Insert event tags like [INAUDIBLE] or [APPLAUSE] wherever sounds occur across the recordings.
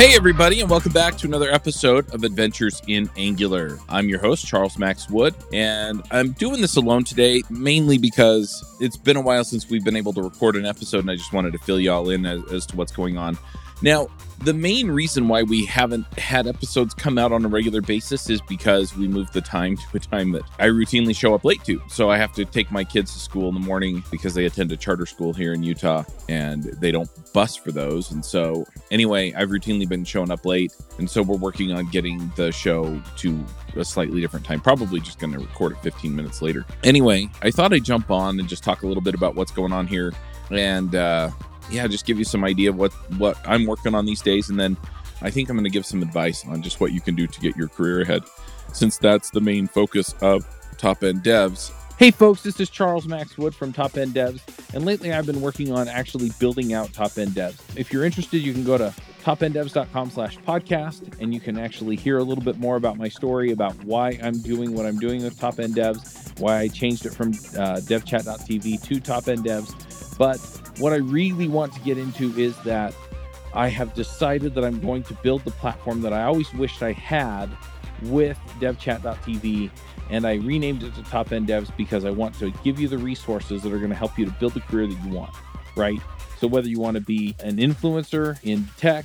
Hey, everybody, and welcome back to another episode of Adventures in Angular. I'm your host, Charles Max Wood, and I'm doing this alone today mainly because it's been a while since we've been able to record an episode, and I just wanted to fill you all in as, as to what's going on. Now, the main reason why we haven't had episodes come out on a regular basis is because we moved the time to a time that I routinely show up late to. So I have to take my kids to school in the morning because they attend a charter school here in Utah and they don't bus for those. And so, anyway, I've routinely been showing up late. And so we're working on getting the show to a slightly different time. Probably just going to record it 15 minutes later. Anyway, I thought I'd jump on and just talk a little bit about what's going on here. And, uh, yeah, just give you some idea of what what I'm working on these days, and then I think I'm going to give some advice on just what you can do to get your career ahead, since that's the main focus of Top End Devs. Hey folks, this is Charles Max Wood from Top End Devs, and lately I've been working on actually building out Top End Devs. If you're interested, you can go to topenddevs.com slash podcast and you can actually hear a little bit more about my story about why i'm doing what i'm doing with top end devs why i changed it from uh, devchat.tv to top end devs but what I really want to get into is that I have decided that I'm going to build the platform that I always wished I had with devchat.tv and I renamed it to Top End Devs because I want to give you the resources that are going to help you to build the career that you want, right? So whether you want to be an influencer in tech,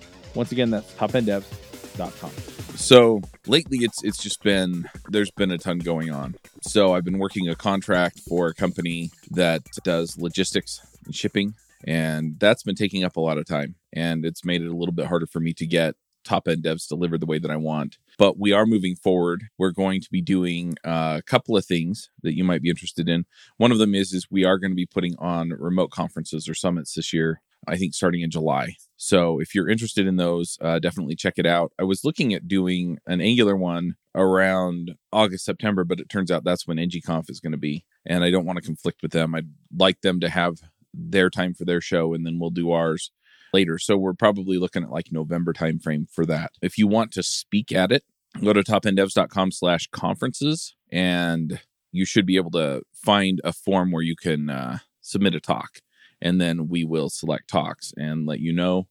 Once again, that's topenddevs.com. So lately, it's it's just been there's been a ton going on. So I've been working a contract for a company that does logistics and shipping, and that's been taking up a lot of time, and it's made it a little bit harder for me to get top end devs delivered the way that I want. But we are moving forward. We're going to be doing a couple of things that you might be interested in. One of them is is we are going to be putting on remote conferences or summits this year. I think starting in July. So if you're interested in those, uh, definitely check it out. I was looking at doing an Angular one around August, September, but it turns out that's when NGConf is going to be. And I don't want to conflict with them. I'd like them to have their time for their show and then we'll do ours later. So we're probably looking at like November timeframe for that. If you want to speak at it, go to topenddevs.com slash conferences and you should be able to find a form where you can uh, submit a talk and then we will select talks and let you know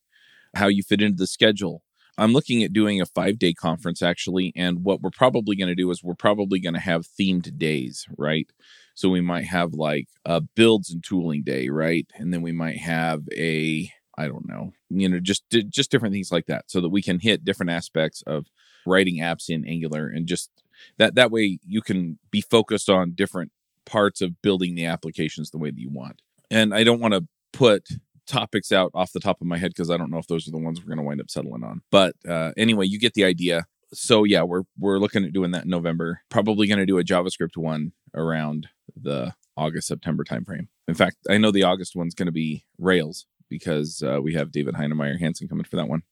how you fit into the schedule. I'm looking at doing a five day conference actually. And what we're probably going to do is we're probably going to have themed days, right? So we might have like a builds and tooling day, right? And then we might have a, I don't know, you know, just just different things like that, so that we can hit different aspects of writing apps in Angular, and just that that way you can be focused on different parts of building the applications the way that you want. And I don't want to put topics out off the top of my head because I don't know if those are the ones we're going to wind up settling on. But uh, anyway, you get the idea. So yeah, we're we're looking at doing that in November. Probably going to do a JavaScript one around the August September timeframe. In fact, I know the August one's going to be Rails because uh, we have David Heinemeier Hansson coming for that one,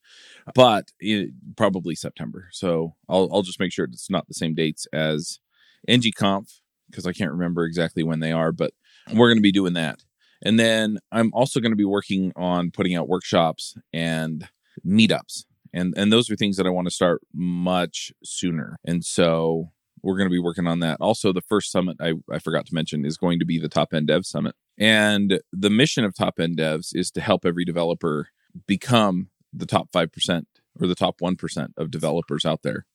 but it, probably September. So I'll I'll just make sure it's not the same dates as NGConf because I can't remember exactly when they are, but we're going to be doing that. And then I'm also going to be working on putting out workshops and meetups. And and those are things that I want to start much sooner. And so we're going to be working on that. Also, the first summit I, I forgot to mention is going to be the Top End Dev Summit. And the mission of Top End Devs is to help every developer become the top 5% or the top 1% of developers out there.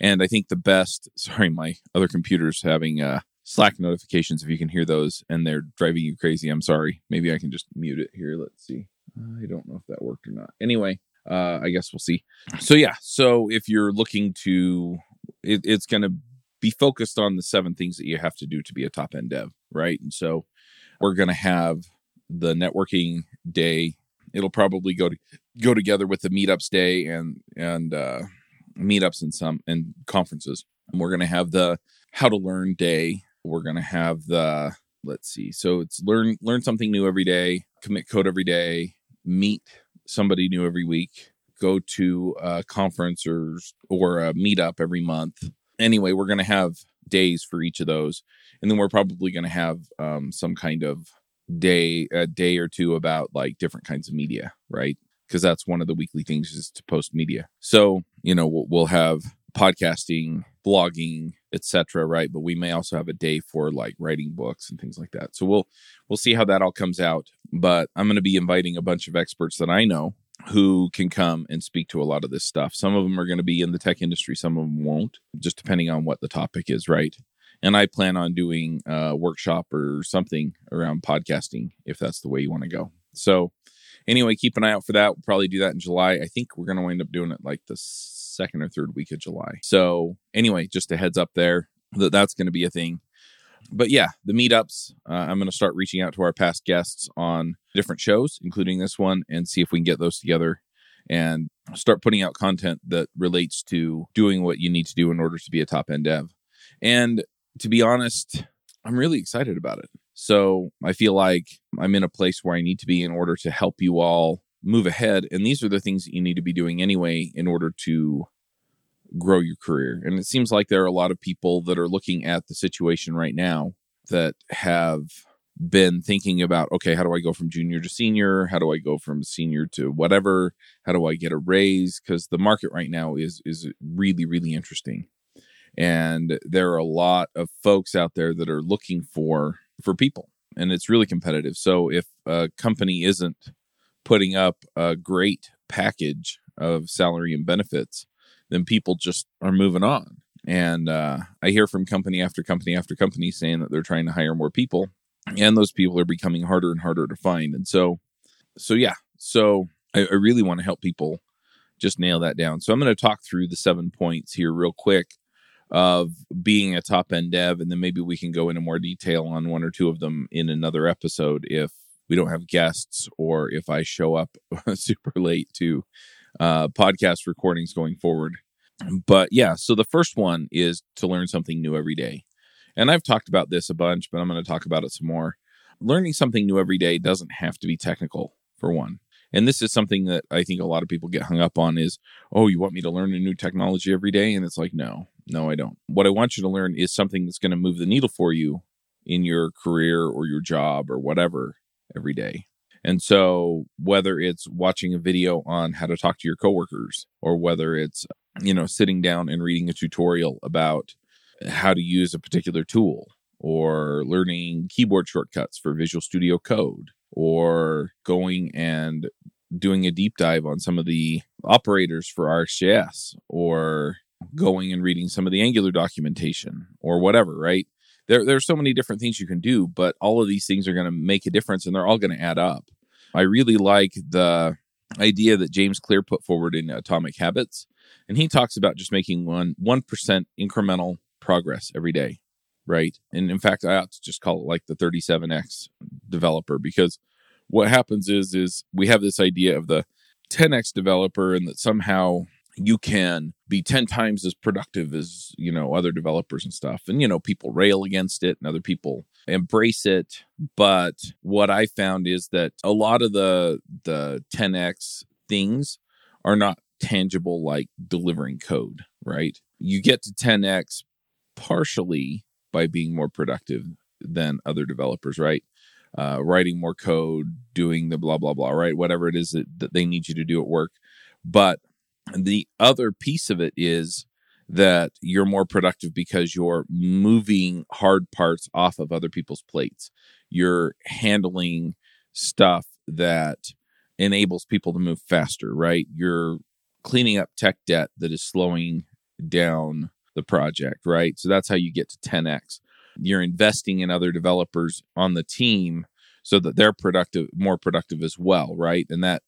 And I think the best, sorry, my other computer's having uh, Slack notifications if you can hear those and they're driving you crazy. I'm sorry. Maybe I can just mute it here. Let's see. I don't know if that worked or not. Anyway, uh, I guess we'll see. So yeah, so if you're looking to, it, it's going to be focused on the seven things that you have to do to be a top end dev, right? And so we're going to have the networking day. It'll probably go to go together with the meetups day and and uh, meetups and some and conferences. And we're going to have the how to learn day we're going to have the let's see so it's learn learn something new every day commit code every day meet somebody new every week go to a conference or or a meetup every month. Anyway, we're going to have days for each of those, and then we're probably going to have um, some kind of day a day or two about like different kinds of media, right? Because that's one of the weekly things is to post media. So you know we'll, we'll have podcasting, blogging, etc. Right, but we may also have a day for like writing books and things like that. So we'll we'll see how that all comes out. But I'm going to be inviting a bunch of experts that I know who can come and speak to a lot of this stuff. Some of them are going to be in the tech industry, some of them won't, just depending on what the topic is, right? And I plan on doing a workshop or something around podcasting if that's the way you want to go. So, anyway, keep an eye out for that. We'll probably do that in July. I think we're going to wind up doing it like the second or third week of July. So, anyway, just a heads up there that that's going to be a thing but yeah, the meetups, uh, I'm going to start reaching out to our past guests on different shows, including this one, and see if we can get those together and start putting out content that relates to doing what you need to do in order to be a top end dev. And to be honest, I'm really excited about it. So I feel like I'm in a place where I need to be in order to help you all move ahead. And these are the things that you need to be doing anyway in order to grow your career. And it seems like there are a lot of people that are looking at the situation right now that have been thinking about okay how do i go from junior to senior how do i go from senior to whatever how do i get a raise because the market right now is is really really interesting and there are a lot of folks out there that are looking for for people and it's really competitive so if a company isn't putting up a great package of salary and benefits then people just are moving on. And uh, I hear from company after company after company saying that they're trying to hire more people, and those people are becoming harder and harder to find. And so, so yeah, so I, I really want to help people just nail that down. So I'm going to talk through the seven points here real quick of being a top end dev, and then maybe we can go into more detail on one or two of them in another episode if we don't have guests or if I show up [LAUGHS] super late to uh, podcast recordings going forward. But yeah, so the first one is to learn something new every day. And I've talked about this a bunch, but I'm going to talk about it some more. Learning something new every day doesn't have to be technical, for one. And this is something that I think a lot of people get hung up on is, oh, you want me to learn a new technology every day? And it's like, no, no, I don't. What I want you to learn is something that's going to move the needle for you in your career or your job or whatever every day. And so whether it's watching a video on how to talk to your coworkers or whether it's you know sitting down and reading a tutorial about how to use a particular tool or learning keyboard shortcuts for Visual Studio Code or going and doing a deep dive on some of the operators for RxJS or going and reading some of the Angular documentation or whatever, right? There, there's so many different things you can do, but all of these things are going to make a difference and they're all going to add up. I really like the idea that James Clear put forward in Atomic Habits, and he talks about just making one one percent incremental progress every day, right? And in fact, I ought to just call it like the 37x developer because what happens is is we have this idea of the 10x developer and that somehow you can be 10 times as productive as you know other developers and stuff and you know people rail against it and other people embrace it. But what i found is that a lot of the the 10x things are not tangible like delivering code right? You get to 10x partially by being more productive than other developers right? Uh, writing more code doing the blah blah blah right? Whatever it is that, that they need you to do at work. But the other piece of it is that you're more productive because you're moving hard parts off of other people's plates. You're handling stuff that enables people to move faster, right? You're cleaning up tech debt that is slowing down the project, right? So that's how you get to 10x. You're investing in other developers on the team so that they're productive, more productive as well, right? And that,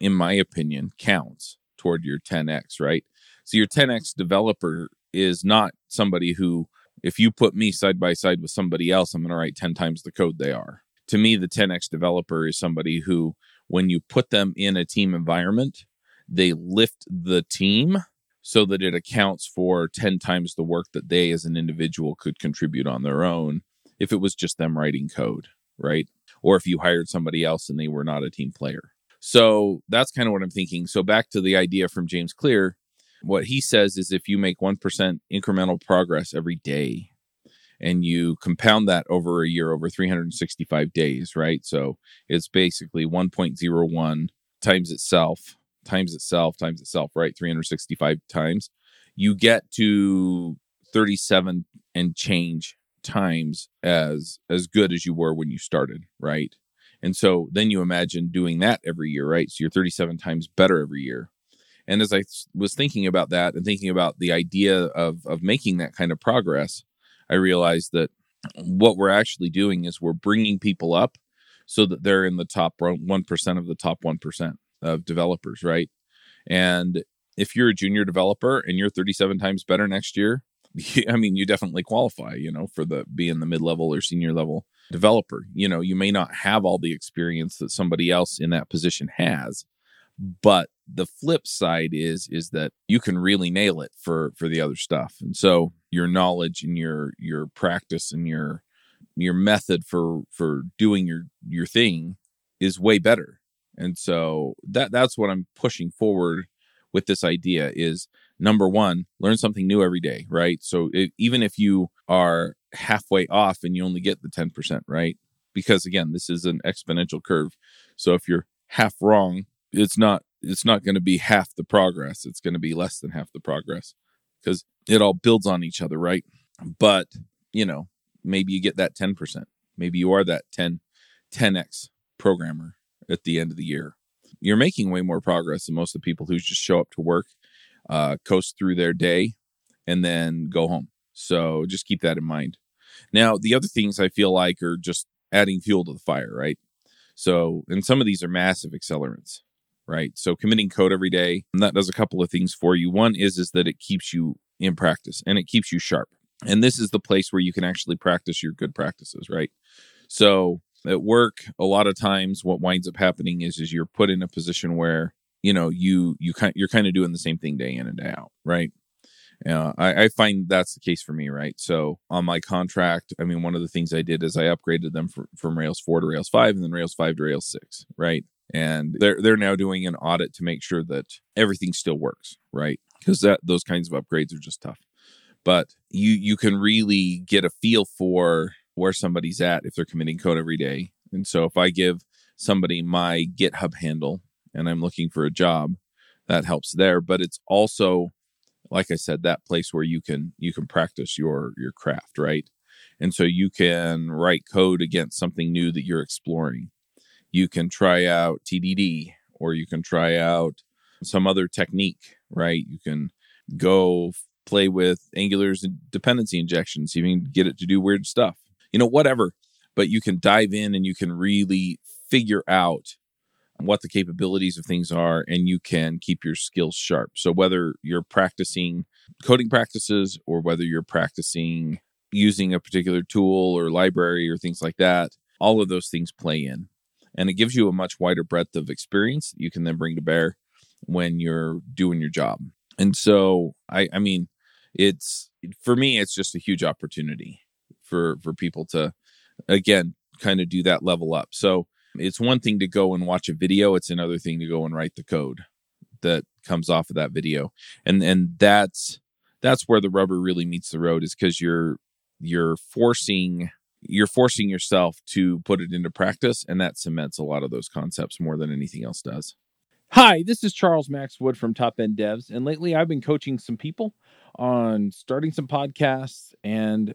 in my opinion, counts toward your 10x, right? So your 10x developer is not somebody who, if you put me side by side with somebody else, I'm going to write 10 times the code they are. To me, the 10x developer is somebody who, when you put them in a team environment, they lift the team so that it accounts for 10 times the work that they as an individual could contribute on their own if it was just them writing code, right? Or if you hired somebody else and they were not a team player. So that's kind of what I'm thinking. So back to the idea from James Clear, what he says is if you make 1% incremental progress every day and you compound that over a year over 365 days, right? So it's basically 1.01 times itself times itself times itself, right? 365 times. You get to 37 and change times as as good as you were when you started, right? And so then you imagine doing that every year, right? So you're 37 times better every year. And as I was thinking about that and thinking about the idea of of making that kind of progress, I realized that what we're actually doing is we're bringing people up so that they're in the top 1% of the top 1% of developers, right? And if you're a junior developer and you're 37 times better next year, [LAUGHS] I mean, you definitely qualify, you know, for the being the mid level or senior level developer. You know, you may not have all the experience that somebody else in that position has, but the flip side is is that you can really nail it for for the other stuff. And so your knowledge and your your practice and your your method for for doing your your thing is way better. And so that that's what I'm pushing forward with this idea is number one, learn something new every day, right? So it, even if you are halfway off and you only get the 10%, right? Because again, this is an exponential curve. So if you're half wrong, it's not it's not going to be half the progress. It's going to be less than half the progress because it all builds on each other, right? But, you know, maybe you get that 10%. Maybe you are that 10 10x programmer at the end of the year. You're making way more progress than most of the people who just show up to work uh, coast through their day, and then go home. So just keep that in mind. Now, the other things I feel like are just adding fuel to the fire, right? So, and some of these are massive accelerants, right? So committing code every day, and that does a couple of things for you. One is is that it keeps you in practice and it keeps you sharp. And this is the place where you can actually practice your good practices, right? So at work, a lot of times what winds up happening is is you're put in a position where you know you you kind you're kind of doing the same thing day in and day out right? Uh, I, I find that's the case for me right? So on my contract i mean one of the things i did is i upgraded them for, from rails 4 to rails 5 and then rails 5 to rails 6 right? And they're they're now doing an audit to make sure that everything still works right? Because that those kinds of upgrades are just tough. But you you can really get a feel for where somebody's at if they're committing code every day. And so if i give somebody my github handle and I'm looking for a job, that helps there. But it's also, like I said, that place where you can you can practice your your craft, right? And so you can write code against something new that you're exploring. You can try out TDD or you can try out some other technique, right? You can go play with Angular's dependency injections, can get it to do weird stuff, you know, whatever. But you can dive in and you can really figure out what the capabilities of things are and you can keep your skills sharp. So whether you're practicing coding practices or whether you're practicing using a particular tool or library or things like that, all of those things play in. And it gives you a much wider breadth of experience that you can then bring to bear when you're doing your job. And so I I mean it's for me it's just a huge opportunity for for people to again kind of do that level up. So it's one thing to go and watch a video, it's another thing to go and write the code that comes off of that video. And and that's that's where the rubber really meets the road is cuz you're you're forcing you're forcing yourself to put it into practice and that cements a lot of those concepts more than anything else does. Hi, this is Charles Max Wood from Top End Devs, and lately I've been coaching some people on starting some podcasts and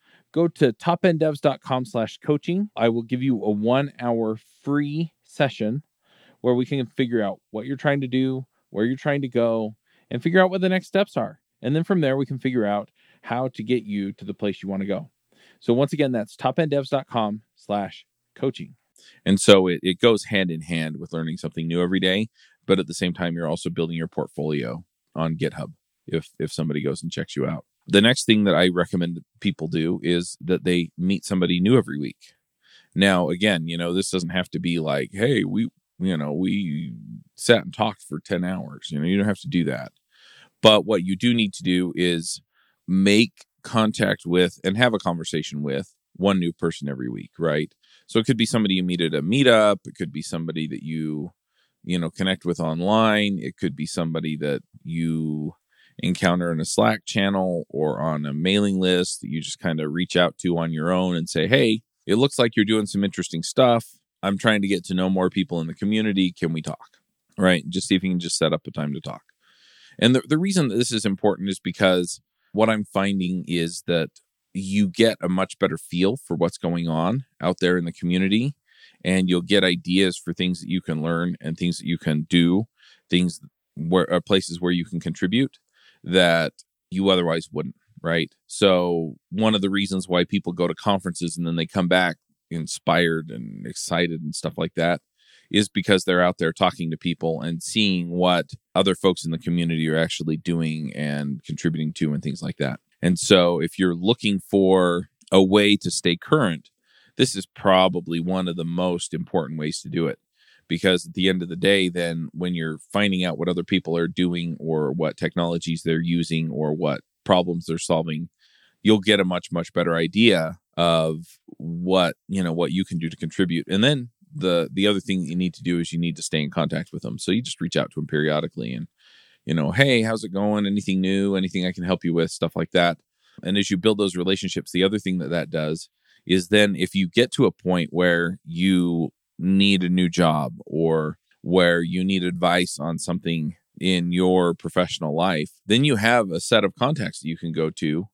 go to topenddevs.com slash coaching. I will give you a one hour free session where we can figure out what you're trying to do, where you're trying to go, and figure out what the next steps are. And then from there, we can figure out how to get you to the place you want to go. So once again, that's topenddevs.com slash coaching. And so it, it goes hand in hand with learning something new every day. But at the same time, you're also building your portfolio on GitHub if if somebody goes and checks you out. The next thing that I recommend people do is that they meet somebody new every week. Now, again, you know, this doesn't have to be like, hey, we, you know, we sat and talked for 10 hours. You know, you don't have to do that. But what you do need to do is make contact with and have a conversation with one new person every week, right? So it could be somebody you meet at a meetup, it could be somebody that you, you know, connect with online, it could be somebody that you encounter in a Slack channel or on a mailing list that you just kind of reach out to on your own and say, Hey, it looks like you're doing some interesting stuff. I'm trying to get to know more people in the community. Can we talk? Right. Just see if you can just set up a time to talk. And the, the reason that this is important is because what I'm finding is that you get a much better feel for what's going on out there in the community and you'll get ideas for things that you can learn and things that you can do, things where uh, places where you can contribute that you otherwise wouldn't, right? So, one of the reasons why people go to conferences and then they come back inspired and excited and stuff like that is because they're out there talking to people and seeing what other folks in the community are actually doing and contributing to and things like that. And so, if you're looking for a way to stay current, this is probably one of the most important ways to do it because at the end of the day then when you're finding out what other people are doing or what technologies they're using or what problems they're solving you'll get a much much better idea of what you know what you can do to contribute. And then the the other thing you need to do is you need to stay in contact with them. So you just reach out to them periodically and you know hey how's it going? Anything new? Anything i can help you with? Stuff like that. And as you build those relationships the other thing that that does is then if you get to a point where you need a new job or where you need advice on something in your professional life, then you have a set of contacts that you can go to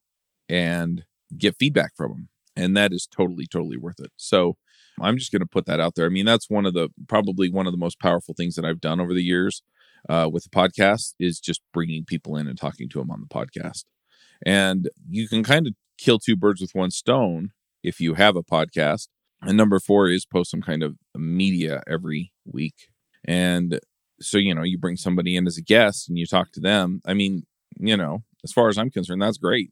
and get feedback from them. And that is totally, totally worth it. So I'm just going to put that out there. I mean, that's one of the probably one of the most powerful things that I've done over the years uh, with the podcast is just bringing people in and talking to them on the podcast. And you can kind of kill two birds with one stone if you have a podcast and number four is post some kind of media every week. And so, you know, you bring somebody in as a guest and you talk to them. I mean, you know, as far as I'm concerned, that's great.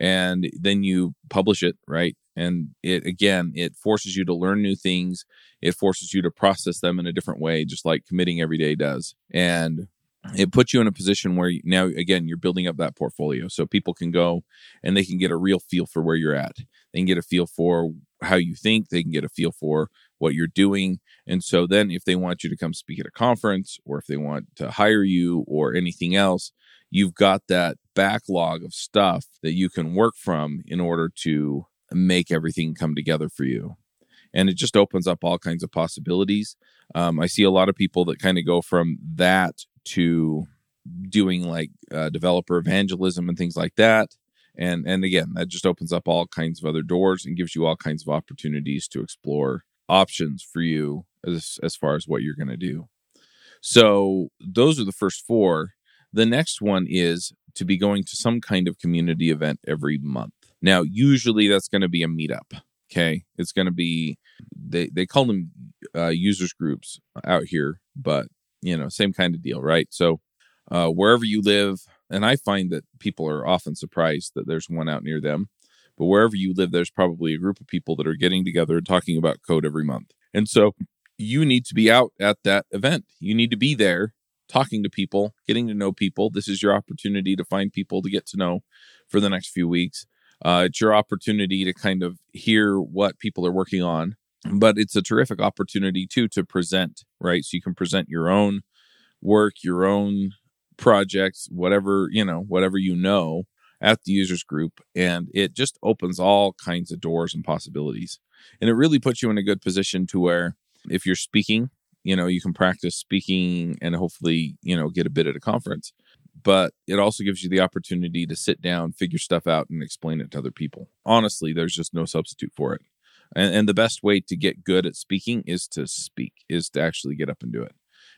And then you publish it, right? And it again, it forces you to learn new things. It forces you to process them in a different way, just like committing every day does. And it puts you in a position where you, now again you're building up that portfolio so people can go and they can get a real feel for where you're at they can get a feel for how you think they can get a feel for what you're doing and so then if they want you to come speak at a conference or if they want to hire you or anything else you've got that backlog of stuff that you can work from in order to make everything come together for you. And it just opens up all kinds of possibilities. Um, i see a lot of people that kind of go from that to doing like uh, developer evangelism and things like that and and again that just opens up all kinds of other doors and gives you all kinds of opportunities to explore options for you as as far as what you're going to do. So those are the first four. The next one is to be going to some kind of community event every month. Now usually that's going to be a meetup okay? It's going to be they they call them uh, users groups out here but you know, same kind of deal, right? So uh, wherever you live, and I find that people are often surprised that there's one out near them. But wherever you live, there's probably a group of people that are getting together and talking about code every month. And so you need to be out at that event. You need to be there talking to people, getting to know people. This is your opportunity to find people to get to know for the next few weeks. Uh, it's your opportunity to kind of hear what people are working on but it's a terrific opportunity too to present right so you can present your own work your own projects whatever you know whatever you know at the users group and it just opens all kinds of doors and possibilities. And it really puts you in a good position to where if you're speaking you know you can practice speaking and hopefully you know get a bit at a conference. But it also gives you the opportunity to sit down figure stuff out and explain it to other people. Honestly there's just no substitute for it. And, and the best way to get good at speaking is to speak is to actually get up and do it.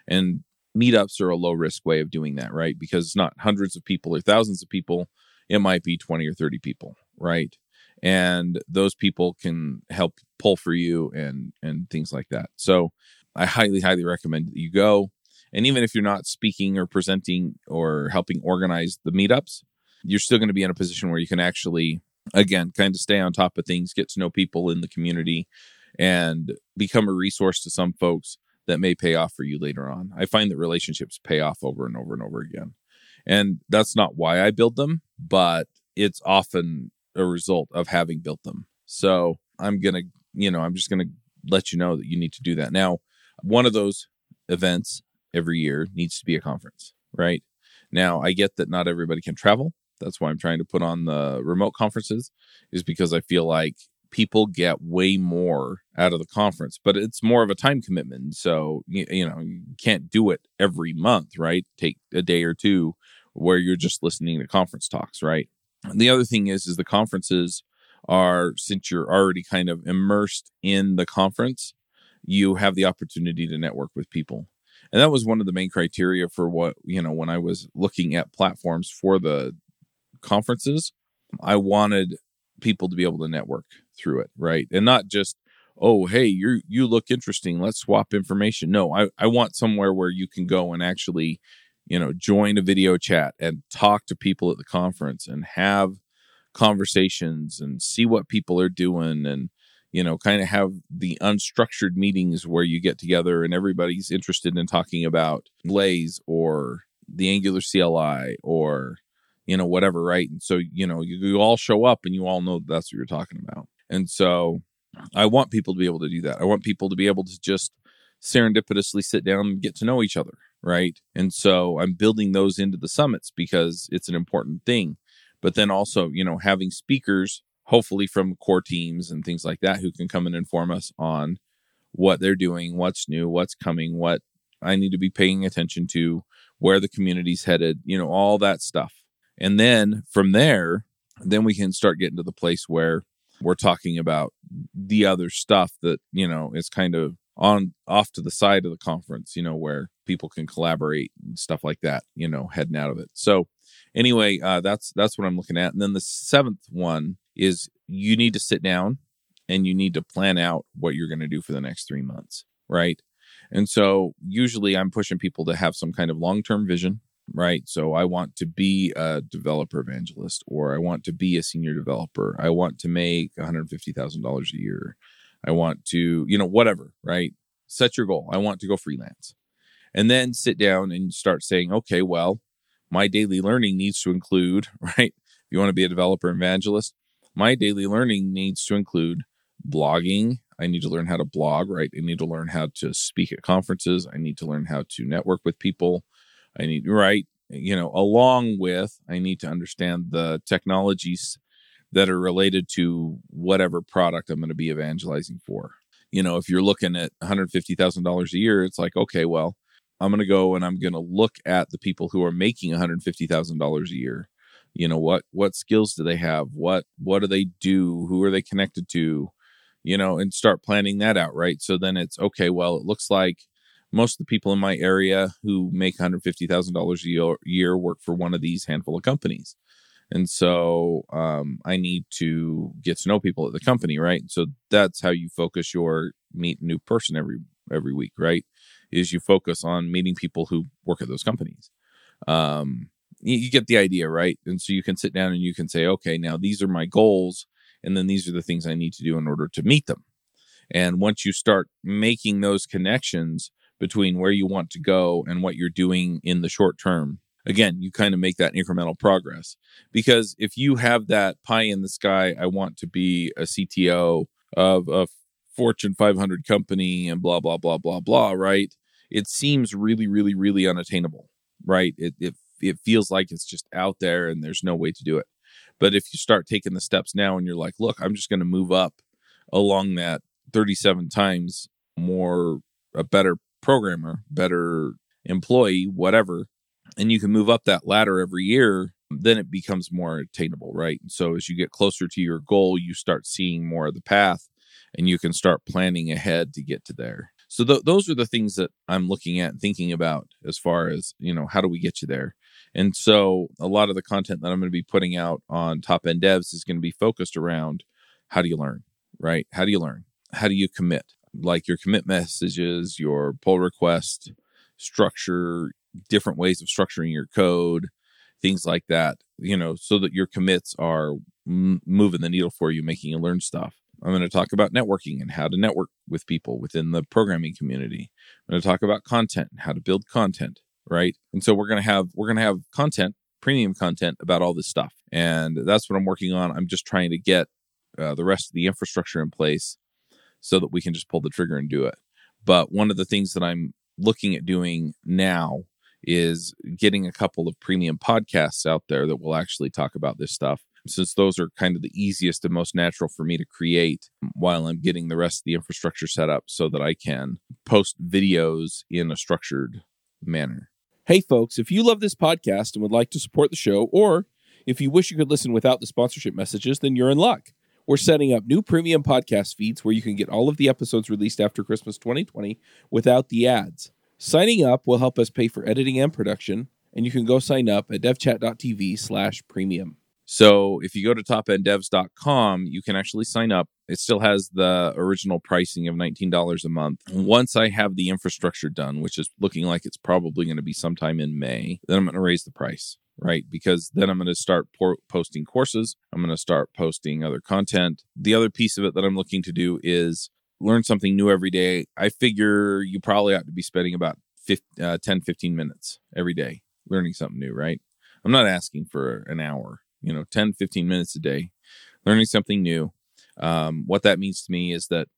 And meetups are a low risk way of doing that right? Because it's not hundreds of people or thousands of people. It might be 20 or 30 people right? And those people can help pull for you and and things like that. So i highly highly recommend that you go. And even if you're not speaking or presenting or helping organize the meetups, you're still going to be in a position where you can actually, again, kind of stay on top of things, get to know people in the community, and become a resource to some folks that may pay off for you later on. I find that relationships pay off over and over and over again. And that's not why I build them, but it's often a result of having built them. So I'm going to, you know, I'm just going to let you know that you need to do that. Now, one of those events every year needs to be a conference, right? Now, I get that not everybody can travel. That's why I'm trying to put on the remote conferences, is because I feel like people get way more out of the conference, but it's more of a time commitment. So, you, you know, you can't do it every month, right? Take a day or two where you're just listening to conference talks, right? And the other thing is, is the conferences are, since you're already kind of immersed in the conference, you have the opportunity to network with people. And that was one of the main criteria for what, you know, when I was looking at platforms for the conferences, I wanted people to be able to network through it, right? And not just, oh, hey, you you look interesting, let's swap information. No, I, I want somewhere where you can go and actually, you know, join a video chat and talk to people at the conference and have conversations and see what people are doing and you know kind of have the unstructured meetings where you get together and everybody's interested in talking about blaze or the angular cli or you know whatever right and so you know you, you all show up and you all know that that's what you're talking about and so i want people to be able to do that. I want people to be able to just serendipitously sit down and get to know each other right? And so i'm building those into the summits because it's an important thing. But then also you know having speakers hopefully from core teams and things like that who can come and inform us on what they're doing, what's new, what's coming, what I need to be paying attention to, where the community's headed, you know, all that stuff. And then from there, then we can start getting to the place where we're talking about the other stuff that, you know, is kind of on off to the side of the conference, you know, where people can collaborate and stuff like that, you know, heading out of it. So anyway, uh, that's that's what I'm looking at. And then the seventh one is you need to sit down and you need to plan out what you're going to do for the next three months, right? And so usually I'm pushing people to have some kind of long term vision, right? So I want to be a developer evangelist or I want to be a senior developer. I want to make $150,000 a year. I want to, you know, whatever, right? Set your goal. I want to go freelance. And then sit down and start saying, okay, well, my daily learning needs to include, [LAUGHS] right? If you want to be a developer evangelist, my daily learning needs to include blogging. I need to learn how to blog, right? I need to learn how to speak at conferences. I need to learn how to network with people. I need, right? You know, along with, I need to understand the technologies that are related to whatever product I'm going to be evangelizing for. You know, if you're looking at $150,000 a year, it's like, okay, well, I'm going to go and I'm going to look at the people who are making $150,000 a year you know what what skills do they have what what do they do who are they connected to you know and start planning that out right so then it's okay well it looks like most of the people in my area who make $150,000 a year, work for one of these handful of companies. And so um, I need to get to know people at the company, right? So that's how you focus your meet new person every every week, right? Is you focus on meeting people who work at those companies. Um, you get the idea, right? And so you can sit down and you can say, okay, now these are my goals, and then these are the things I need to do in order to meet them. And once you start making those connections between where you want to go and what you're doing in the short term, again, you kind of make that incremental progress. Because if you have that pie in the sky, I want to be a CTO of a Fortune 500 company and blah, blah, blah, blah, blah, right? It seems really, really, really unattainable, right? It, it it feels like it's just out there and there's no way to do it. But if you start taking the steps now and you're like, look, I'm just going to move up along that 37 times more, a better programmer, better employee, whatever, and you can move up that ladder every year, then it becomes more attainable, right? And so as you get closer to your goal, you start seeing more of the path and you can start planning ahead to get to there. So th- those are the things that I'm looking at and thinking about as far as, you know, how do we get you there? And so a lot of the content that I'm going to be putting out on top end devs is going to be focused around how do you learn, right? How do you learn? How do you commit? Like your commit messages, your pull request structure different ways of structuring your code, things like that, you know, so that your commits are m- moving the needle for you, making you learn stuff. I'm going to talk about networking and how to network with people within the programming community. I'm going to talk about content and how to build content, right? And so we're going to have we're going to have content, premium content about all this stuff. And that's what I'm working on. I'm just trying to get uh, the rest of the infrastructure in place so that we can just pull the trigger and do it. But one of the things that I'm looking at doing now is getting a couple of premium podcasts out there that will actually talk about this stuff since those are kind of the easiest and most natural for me to create while I'm getting the rest of the infrastructure set up so that I can post videos in a structured manner. Hey, folks, if you love this podcast and would like to support the show, or if you wish you could listen without the sponsorship messages, then you're in luck. We're setting up new premium podcast feeds where you can get all of the episodes released after Christmas 2020 without the ads. Signing up will help us pay for editing and production, and you can go sign up at devchat.tv slash premium. So if you go to topenddevs.com, you can actually sign up. It still has the original pricing of $19 a month. Once I have the infrastructure done, which is looking like it's probably going to be sometime in May, then I'm going to raise the price, right? Because then I'm going to start por- posting courses. I'm going to start posting other content. The other piece of it that I'm looking to do is learn something new every day. I figure you probably ought to be spending about 15, uh, 10, 15 minutes every day learning something new, right? I'm not asking for an hour you know 10 15 minutes a day learning something new um, what that means to me is that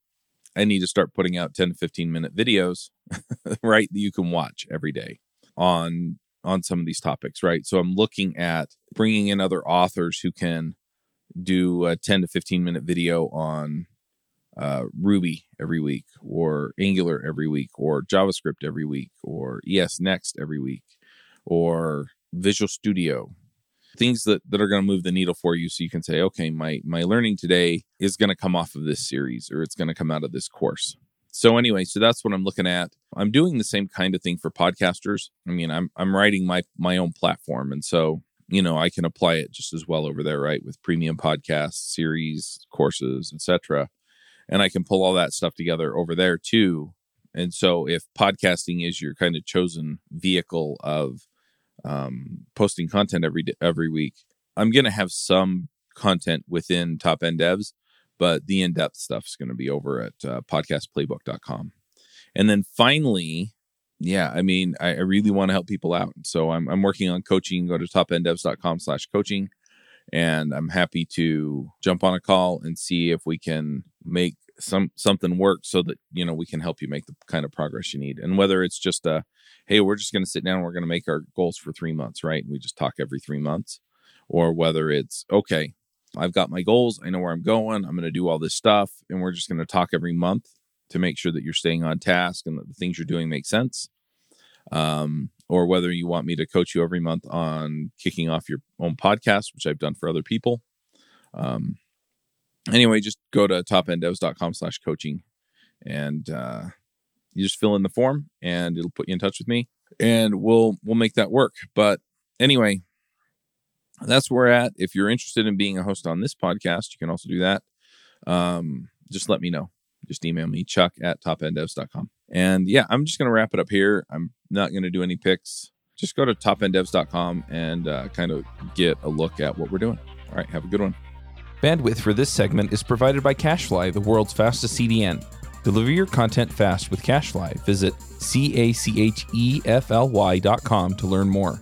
i need to start putting out 10 to 15 minute videos [LAUGHS] right that you can watch every day on on some of these topics right? So i'm looking at bringing in other authors who can do a 10 to 15 minute video on uh, ruby every week or angular every week or javascript every week or es next every week or visual studio. Things that, that are going to move the needle for you so you can say okay my my learning today is going to come off of this series or it's going to come out of this course so anyway so that's what i'm looking at. I'm doing the same kind of thing for podcasters. I mean i'm i'm writing my my own platform. And so you know i can apply it just as well over there right with premium podcasts series courses etc and i can pull all that stuff together over there too. And so if podcasting is your kind of chosen vehicle of um, posting content every every week. I'm going to have some content within Top End Devs, but the in depth stuff is going to be over at uh, podcastplaybook.com. And then finally, yeah, I mean, I, I really want to help people out. So I'm, I'm working on coaching. Go to topenddevs.com slash coaching. And I'm happy to jump on a call and see if we can make some something work so that you know we can help you make the kind of progress you need and whether it's just a hey we're just going to sit down we're going to make our goals for three months right and we just talk every three months or whether it's okay i've got my goals i know where i'm going i'm going to do all this stuff and we're just going to talk every month to make sure that you're staying on task and that the things you're doing make sense um, or whether you want me to coach you every month on kicking off your own podcast which i've done for other people um, anyway, just go to topenddevs.com slash coaching and uh, you just fill in the form and it'll put you in touch with me and we'll we'll make that work. But anyway, that's where we're at. If you're interested in being a host on this podcast, you can also do that. Um, just let me know. Just email me, chuck at topenddevs.com. And yeah, I'm just going to wrap it up here. I'm not going to do any picks. Just go to topenddevs.com and uh, kind of get a look at what we're doing. All right, have a good one. Bandwidth for this segment is provided by CacheFly, the world's fastest CDN. Deliver your content fast with CacheFly. Visit C A C H E F L Y dot com to learn more.